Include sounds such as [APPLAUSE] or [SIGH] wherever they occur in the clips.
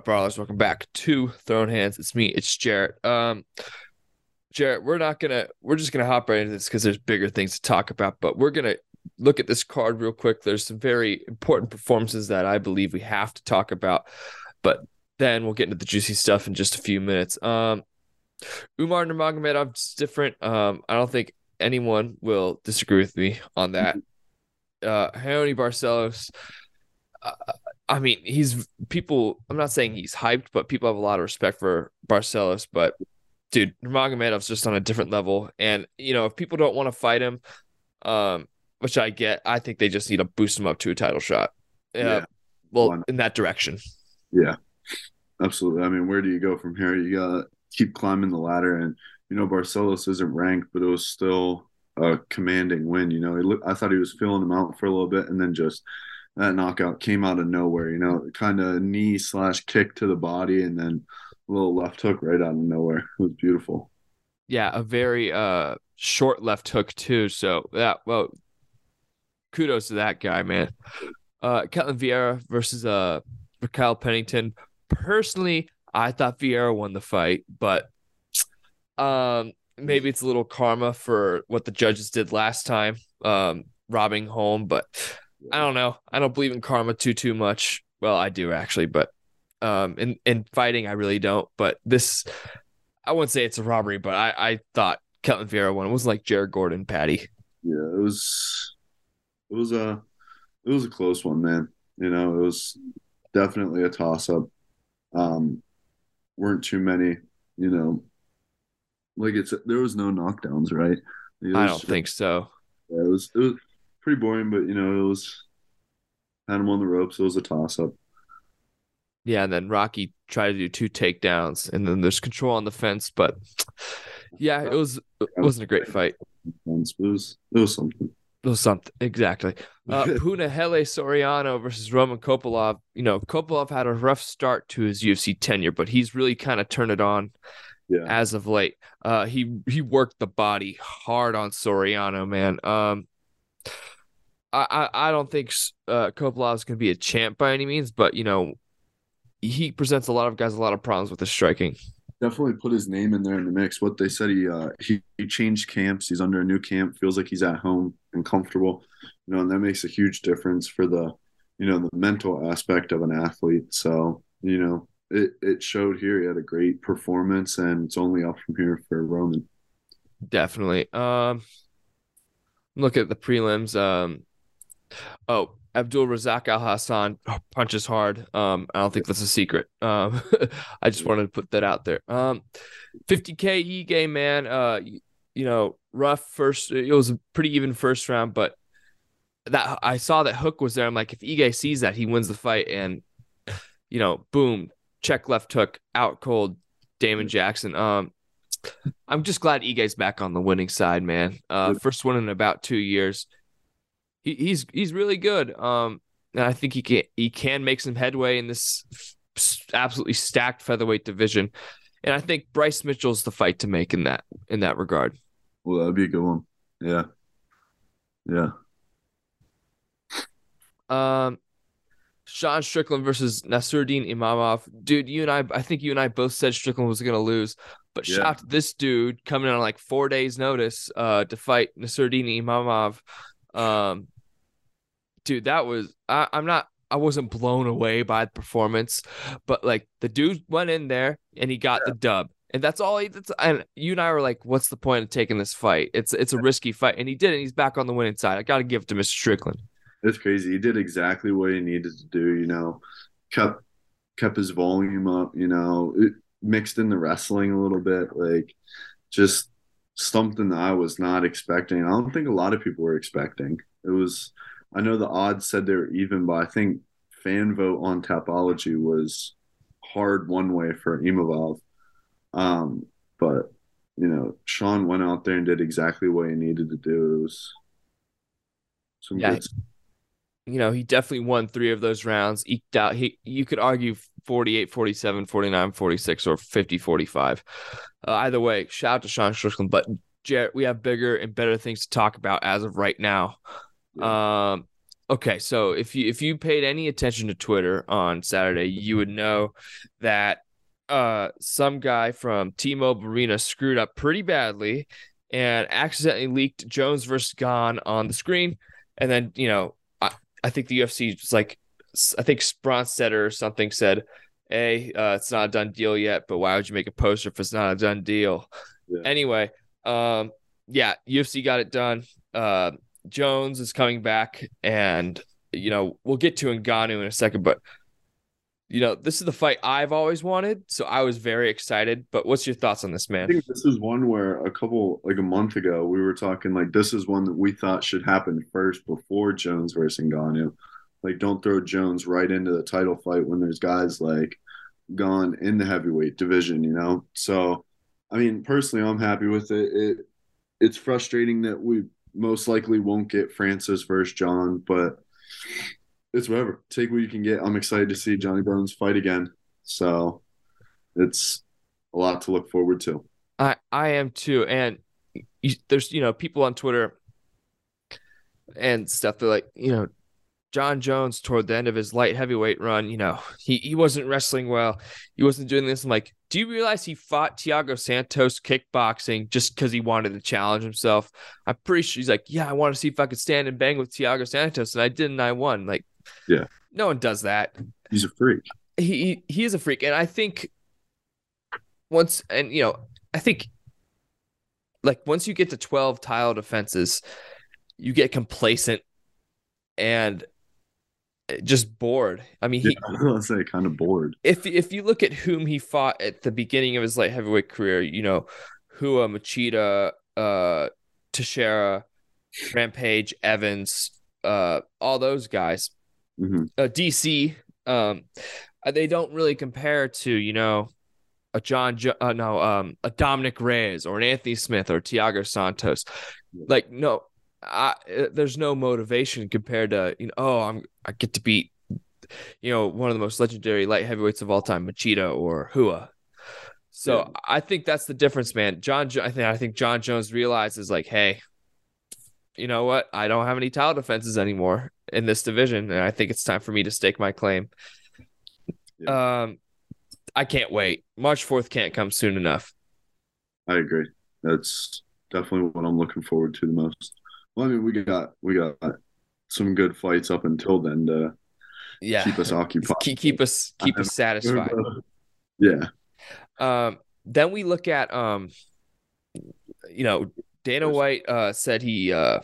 Up, brawlers? Welcome back to Thrown Hands. It's me, it's Jarrett. Um, Jarrett, we're not gonna, we're just gonna hop right into this because there's bigger things to talk about. But we're gonna look at this card real quick. There's some very important performances that I believe we have to talk about, but then we'll get into the juicy stuff in just a few minutes. Um, Umar Nurmagomedov's different. Um, I don't think anyone will disagree with me on that. Uh, Leone Barcelos. Uh, I mean, he's people. I'm not saying he's hyped, but people have a lot of respect for Barcelos. But dude, Nurmagomedov's just on a different level. And you know, if people don't want to fight him, um, which I get, I think they just need to boost him up to a title shot. Yeah. Yeah. Well, in that direction. Yeah, absolutely. I mean, where do you go from here? You gotta keep climbing the ladder, and you know, Barcelos isn't ranked, but it was still a commanding win. You know, he look, I thought he was feeling him out for a little bit, and then just that knockout came out of nowhere. You know, kind of knee slash kick to the body, and then a little left hook right out of nowhere. It was beautiful. Yeah, a very uh short left hook too. So that well, kudos to that guy, man. Uh, Ketlen Vieira versus uh Raquel Pennington. Personally, I thought Vieira won the fight, but um maybe it's a little karma for what the judges did last time, um robbing home, but I don't know. I don't believe in karma too too much. Well, I do actually, but um in in fighting I really don't. But this I wouldn't say it's a robbery, but I I thought Ketlen Vieira won. It was like Jared Gordon, Paddy. Yeah, it was it was a it was a close one, man. You know, it was definitely a toss up. Um weren't too many, you know, like it's there was no knockdowns, right? I don't think so. yeah, it was it was pretty boring, but you know, it was had him on the ropes, it was a toss up. Yeah, and then Rocky tried to do two takedowns, and then there's control on the fence, but yeah, it was it wasn't a great fight. It was it was something. It was something exactly. Uh, [LAUGHS] Punahele Soriano versus Roman Kopylov. You know, Kopylov had a rough start to his UFC tenure, but he's really kind of turned it on Yeah. as of late. Uh, he he worked the body hard on Soriano, man. Um, I I, I don't think uh, Kopylov's gonna be a champ by any means, but you know, he presents a lot of guys a lot of problems with his striking. definitely put his name in there in the mix. What they said he uh he, he changed camps. He's under a new camp. Feels like he's at home and comfortable. You know, and that makes a huge difference for the you know the mental aspect of an athlete. So you know it it showed here. He had a great performance, and it's only up from here for Roman. Definitely. Um, look at the prelims. Um, oh, Abdul Razak Alhassan punches hard. Um, I don't think that's a secret. Um, [LAUGHS] I just wanted to put that out there. Um, 50k e game, man. Uh, you, you know, rough first. It was a pretty even first round, but that I saw that hook was there. I'm like, if Ige sees that, he wins the fight, and you know, boom, check left hook out cold. Damon Jackson. Um, I'm just glad Ige's back on the winning side, man. Uh, first one in about two years. He, he's he's really good. Um, and I think he can he can make some headway in this absolutely stacked featherweight division. And I think Bryce Mitchell's the fight to make in that in that regard. Well, that'd be a good one. Yeah, yeah. Um, Sean Strickland versus Nassourdine Imavov. Dude, you and I, I think you and I both said Strickland was going to lose, but Yeah. shout out to this dude coming in on like four days' notice uh, to fight Nassourdine Imavov. Um, dude, that was, I, I'm not, I wasn't blown away by the performance, but like the dude went in there and he got the dub. And that's all he that's and you and I were like, what's the point of taking this fight? It's it's a risky fight. And he did it, he's back on the winning side. I gotta give it to Mr. Strickland. It's crazy. He did exactly what he needed to do. You know, kept kept his volume up. You know, it mixed in the wrestling a little bit. Like, just something that I was not expecting. I don't think a lot of people were expecting. It was, I know the odds said they were even, but I think fan vote on Tapology was hard one way for Imavov. Um, but you know, Sean went out there and did exactly what he needed to do. It was some Yeah, good you know, he definitely won three of those rounds, eked out. He you could argue 48, 47, 49, 46, or 50, 45. Uh, either way, shout out to Sean Strickland. But Jarrett, we have bigger and better things to talk about as of right now. Um, okay, so if you if you paid any attention to Twitter on Saturday, you would know that uh some guy from T-Mobile Arena screwed up pretty badly and accidentally leaked Jones versus Gane on the screen, and then you know I think the UFC was like I think Bronstetter or something said, "Hey, uh, it's not a done deal yet, but why would you make a poster if it's not a done deal?" Yeah. Anyway, um, yeah, UFC got it done. Uh, Jones is coming back, and you know we'll get to Ngannou in a second, but you know this is the fight I've always wanted, so I was very excited. But what's your thoughts on this, man? I think this is one where a couple, like a month ago, we were talking like this is one that we thought should happen first before Jones versus Ngannou. Like, don't throw Jones right into the title fight when there's guys like Gane in the heavyweight division, you know? So, I mean, personally, I'm happy with it. It it's frustrating that we most likely won't get Francis versus John, but it's whatever. Take what you can get. I'm excited to see Johnny Bones fight again. So, it's a lot to look forward to. I I am too, and you, there's you know people on Twitter and stuff. They're like, you know, John Jones toward the end of his light heavyweight run, you know, he he wasn't wrestling well. He wasn't doing this. I'm like, do you realize he fought Thiago Santos kickboxing just because he wanted to challenge himself? I'm pretty sure he's like, yeah, I want to see if I could stand and bang with Thiago Santos, and I did, and I won. Like, Yeah. no one does that He's a freak. he he- is a freak, and I think once and you know I think like once you get to twelve tile defenses, you get complacent and just bored. I mean, he Yeah, [LAUGHS] I was say kind of bored. if if you look at whom he fought at the beginning of his light heavyweight career, you know, Rua, Machida, uh, Teixeira, Rampage, Evans, uh, all those guys hmm uh, DC, um, uh, they don't really compare to you know a John, jo- uh, no, um, a Dominick Reyes or an Anthony Smith or Thiago Santos. Like no, I, uh, there's no motivation compared to you know. Oh, I'm I get to beat you know one of the most legendary light heavyweights of all time, Machida or Rua. So Yeah. I think that's the difference, man. John, Jo- I think I think John Jones realizes like, hey, you know what? I don't have any title defenses anymore in this division, and I think it's time for me to stake my claim. Um, I can't wait. March fourth can't come soon enough. I agree. That's definitely what I'm looking forward to the most. Well, I mean, we got we got some good fights up until then to Yeah, keep us occupied. keep, keep us keep us satisfied. Yeah, Um, then we look at um, you know, Dana White uh said he uh,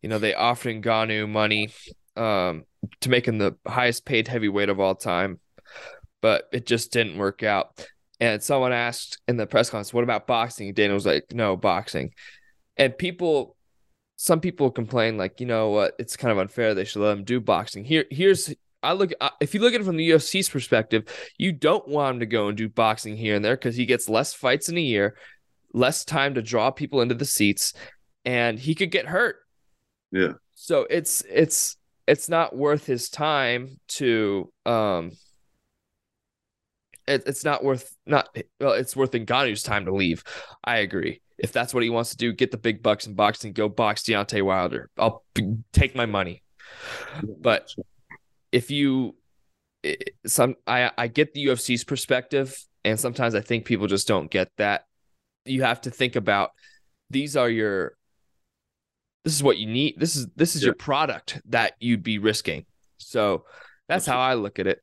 you know, they offered Ngannou money um to make him the highest paid heavyweight of all time, but it just didn't work out. And someone asked in the press conference, "What about boxing?" Dana was like, "No, boxing." And people, some people complain, like, you know what? It's kind of unfair. They should let him do boxing. Here, here's I look. uh, If you look at it from the UFC's perspective, you don't want him to go and do boxing here and there because he gets less fights in a year, less time to draw people into the seats, and he could get hurt. yeah, So it's it's it's not worth his time to um. It, it's not worth not well. It's worth Ngannou's time to leave. I agree. If that's what he wants to do, get the big bucks in boxing, and go box Deontay Wilder. I'll b- take my money. But if you some I I get the UFC's perspective and sometimes I think people just don't get that. You have to think about these are your this is what you need. This is this is Yeah. your product that you'd be risking. So that's how I look at it.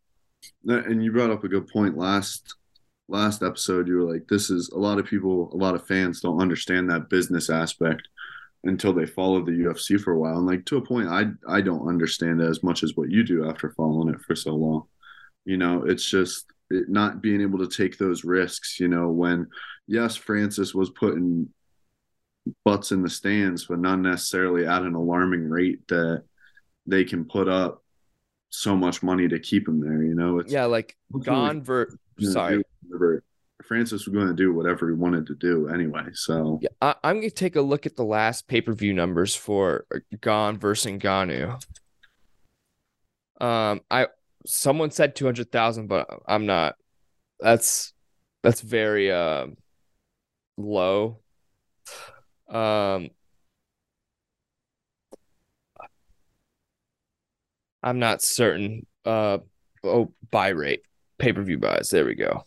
And you brought up a good point last last episode. You were like, "This is a lot of people, a lot of fans don't understand that business aspect until they follow the UFC for a while." And like to a point, I I don't understand it as much as what you do after following it for so long. You know, it's just not being able to take those risks. You know, when yes, Francis was putting butts in the stands, but not necessarily at an alarming rate that they can put up so much money to keep him there. You know, it's Yeah, like Gane ver sorry. Francis was going to do whatever he wanted to do anyway. So Yeah, I, I'm gonna take a look at the last pay per view numbers for Gane versus Ngannou. Um, I someone said two hundred thousand, but I'm not. That's that's very um low. Um, I'm not certain. Uh, oh, buy rate, pay per view buys. There we go.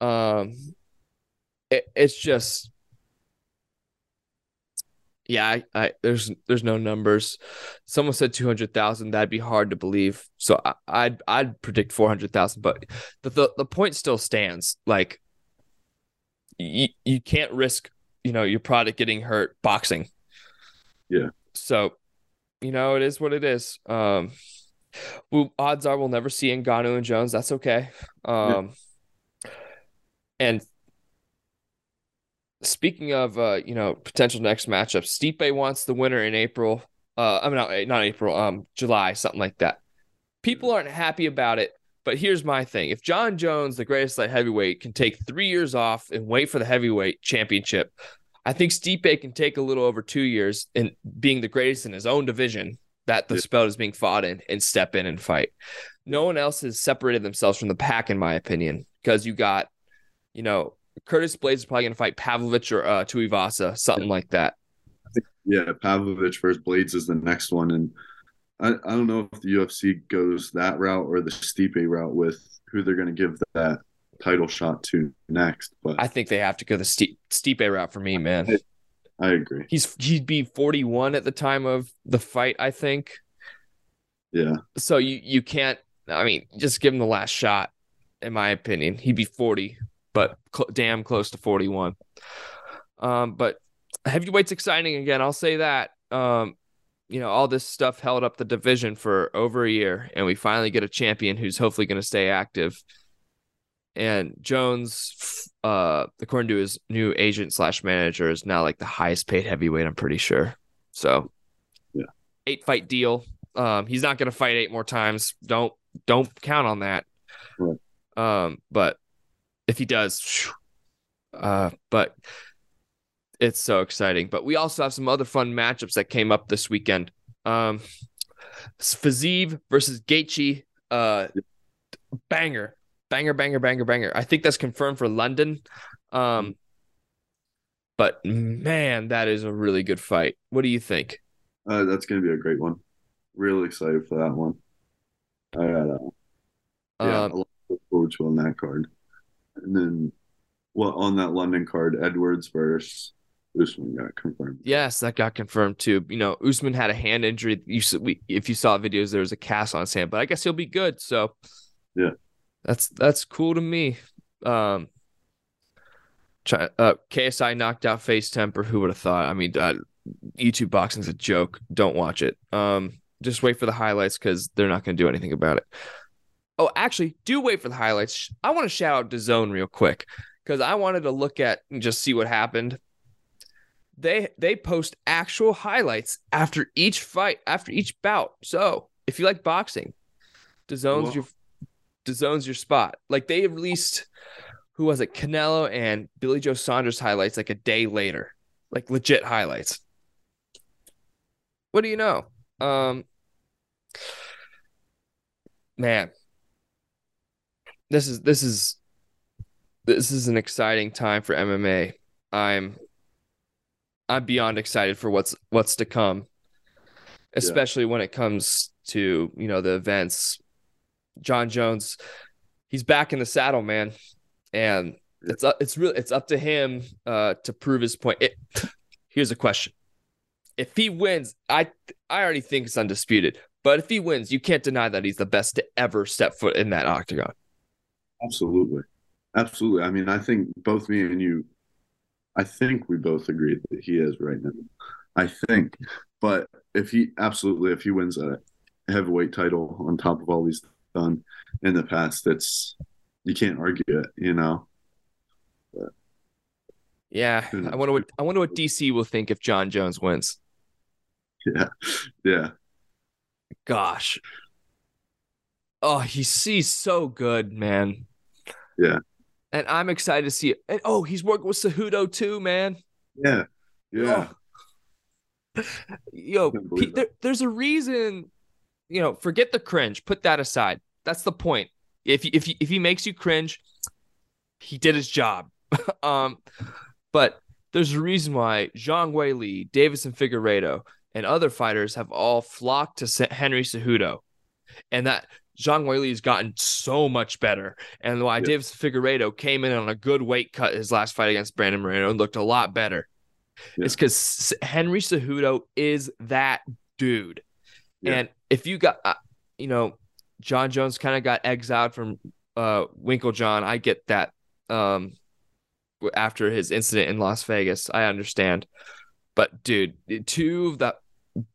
Um, it, it's just yeah I, I there's there's no numbers. Someone said 200,000 that'd be hard to believe. So I, I'd I'd predict 400,000 but the, the the point still stands. Like you you can't risk you know your product getting hurt boxing. Yeah. so you know it is what it is. Um well, odds are we'll never see Ngannou and Jones. That's okay. Um and speaking of uh, you know, potential next matchups, Stipe wants the winner in April. Uh, I mean not not April, um, July, something like that. People aren't happy about it, but here's my thing: if John Jones, the greatest light heavyweight, can take three years off and wait for the heavyweight championship, I think Stipe can take a little over two years in being the greatest in his own division that the Yeah. spell is being fought in and step in and fight. No one else has separated themselves from the pack, in my opinion, because you got, you know, Curtis Blaydes is probably going to fight Pavlovich or uh, Tuivasa, something like that. yeah, Pavlovich versus Blaydes is the next one, and I, I don't know if the UFC goes that route or the Stipe route with who they're going to give that title shot to next. But I I, think they have to go the Stipe, Stipe route for me, man. I agree. He's he'd be 41 at the time of the fight, I think. Yeah, So you you can't. I mean, just give him the last shot. In my opinion, he'd be 40, but cl- damn close to 41. Um, but heavyweight's exciting again. I'll say that. Um, you know, all this stuff held up the division for over a year, and we finally get a champion who's hopefully going to stay active. And Jones, uh, according to his new agent slash manager, is now like the highest paid heavyweight. I'm pretty sure. So, Yeah. eight fight deal. Um, he's not going to fight eight more times. Don't don't count on that. Right. Um, but if he does, uh, but it's so exciting. But we also have some other fun matchups that came up this weekend. Um, Fiziev versus Gaethje. Uh, banger, banger, banger, banger, banger. I think that's confirmed for London. Um, but man, that is a really good fight. What do you think? uh, that's going to be a great one. Really excited for that one. I got uh, yeah, Um, a lot to look forward to on that card, and then what on that London card? Edwards versus Usman got confirmed. Yes, that got confirmed too. You know, Usman had a hand injury. You we, if you saw videos, there was a cast on his hand, but I guess he'll be good. So, Yeah. that's that's cool to me. Um, try, uh, KSI knocked out FaZe Temperrr. Who would have thought? I mean, uh, YouTube boxing's a joke. Don't watch it. Um, just wait for the highlights because they're not going to do anything about it. Oh, actually, do wait for the highlights. I want to shout out to Zone real quick because I wanted to look at and just see what happened they they post actual highlights after each fight, after each bout. So if you like boxing, DAZN's Whoa. your DAZN's your spot. Like they released who was it, Canelo and Billy Joe Saunders highlights like a day later, like legit highlights. What do you know? Um, man, this is this is this is an exciting time for MMA. I'm I'm beyond excited for what's what's to come, especially when it comes to you know the events. John Jones, he's back in the saddle, man, and it's up, it's really it's up to him uh, to prove his point. It, [SIGHS] here's a question: If he wins, I I already think it's undisputed. But if he wins, you can't deny that he's the best to ever step foot in that octagon. Absolutely. Absolutely. I mean, I think both me and you, I think we both agree that he is right now. I think. But if he absolutely, if he wins a heavyweight title on top of all he's done in the past. that's, you can't argue it, you know. Yeah, Who I wonder what I wonder what DC will think if John Jones wins. Yeah, yeah, Gosh. Oh, he's he's so good, man. Yeah. And I'm excited to see it. And oh, he's working with Cejudo too, man. yeah, yeah. Oh. Yo, Can't pe- believe there, there's a reason, you know, forget the cringe, put that aside. That's the point. If he- if if he makes you cringe, he did his job. [LAUGHS] um, but there's a reason why Zhang Wei Li, Deiveson Figueiredo, and other fighters have all flocked to Henry Cejudo, and that Zhang Weili has gotten so much better, and why Yeah. Deiveson Figueiredo came in on a good weight cut his last fight against Brandon Moreno and looked a lot better. Yeah. It's because Henry Cejudo is that dude. Yeah. And if you got, uh, you know, John Jones kind of got exiled from uh, Winkeljohn, I get that. Um, after his incident in Las Vegas, I understand. But dude, two of the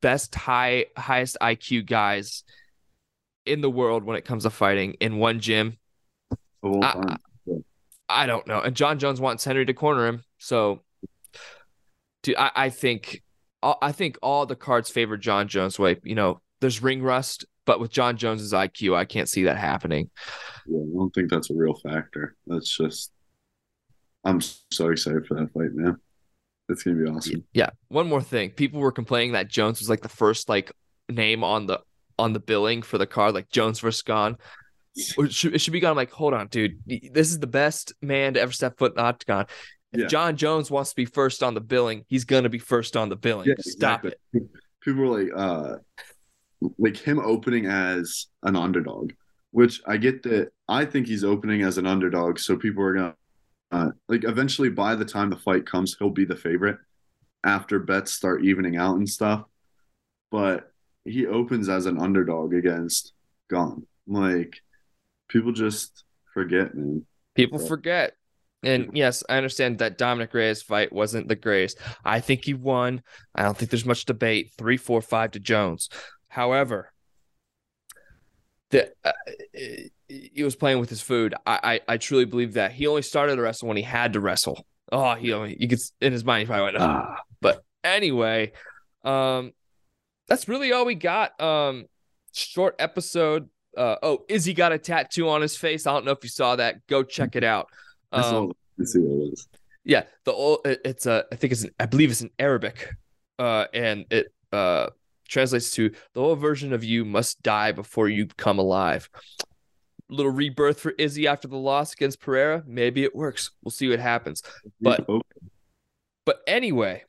best high highest IQ guys in the world when it comes to fighting in one gym. All I- I don't know. And John Jones wants Henry to corner him. So, dude, I, I think I think all the cards favor John Jones' way. You know, there's ring rust, but with John Jones's IQ, I can't see that happening. Yeah, I don't think that's a real factor. That's just. I'm so excited for that fight, man. It's gonna be awesome. Yeah. One more thing. People were complaining that Jones was like the first like name on the on the billing for the card, like Jones versus Gane. It should, it should be Gane. I'm like, hold on, dude. This is the best man to ever step foot in the octagon. If Yeah. John Jones wants to be first on the billing, he's gonna be first on the billing. Yeah, Stop exactly. it. People were like, uh, like him opening as an underdog, which I get that. I think he's opening as an underdog, so people are gonna, uh, like, eventually by the time the fight comes, he'll be the favorite after bets start evening out and stuff. But he opens as an underdog against Gane. Like, people just forget, man. People forget. And yes, I understand that Dominick Reyes fight wasn't the greatest. I think he won. I don't think there's much debate. Three, four, five to Jones. However, the uh, he was playing with his food. I, I I truly believe that he only started to wrestle when he had to wrestle. Oh, he only you could in his mind he probably went ah. But anyway, um, that's really all we got. Um, short episode. Uh, oh, Izzy got a tattoo on his face. I don't know if you saw that. Go check it out. Um, it. Let's what it was. yeah, the old it- it's a I think it's an, I believe it's in Arabic, uh, and it uh translates to the old version of you must die before you come alive. Little rebirth for Izzy after the loss against Pereira. Maybe it works. We'll see what happens. But- But anyway,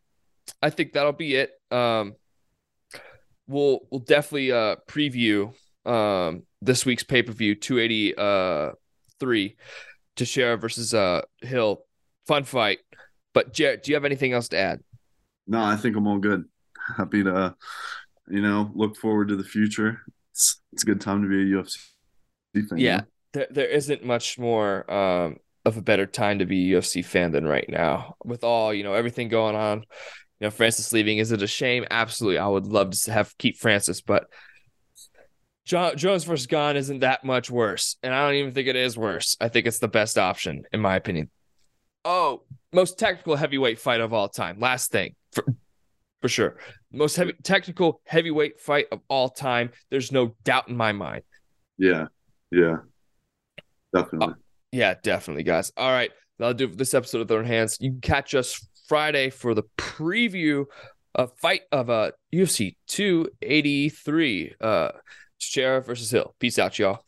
I think that'll be it. Um, we'll we'll definitely uh preview um this week's pay per view two eighty uh three, Teixeira versus uh Hill. Fun fight. But Jared, do you have anything else to add? No, I think I'm all good. Happy to, you know, look forward to the future. It's, it's a good time to be a UFC fan. Yeah, there there isn't much more um of a better time to be a UFC fan than right now. With all you know, everything going on. You know, Francis leaving. Is it a shame? Absolutely. I would love to have keep Francis, but John, Jones versus Gane isn't that much worse, and I don't even think it is worse. I think it's the best option in my opinion. Oh, most technical heavyweight fight of all time. Last thing for for sure, most heavy technical heavyweight fight of all time. There's no doubt in my mind. Yeah. Yeah. Definitely. Uh, yeah, definitely, guys. All right, that'll do it for this episode of Third Hands. You can catch us Friday for the preview of fight of uh UFC 283, uh Sheriff versus Hill. Peace out, y'all.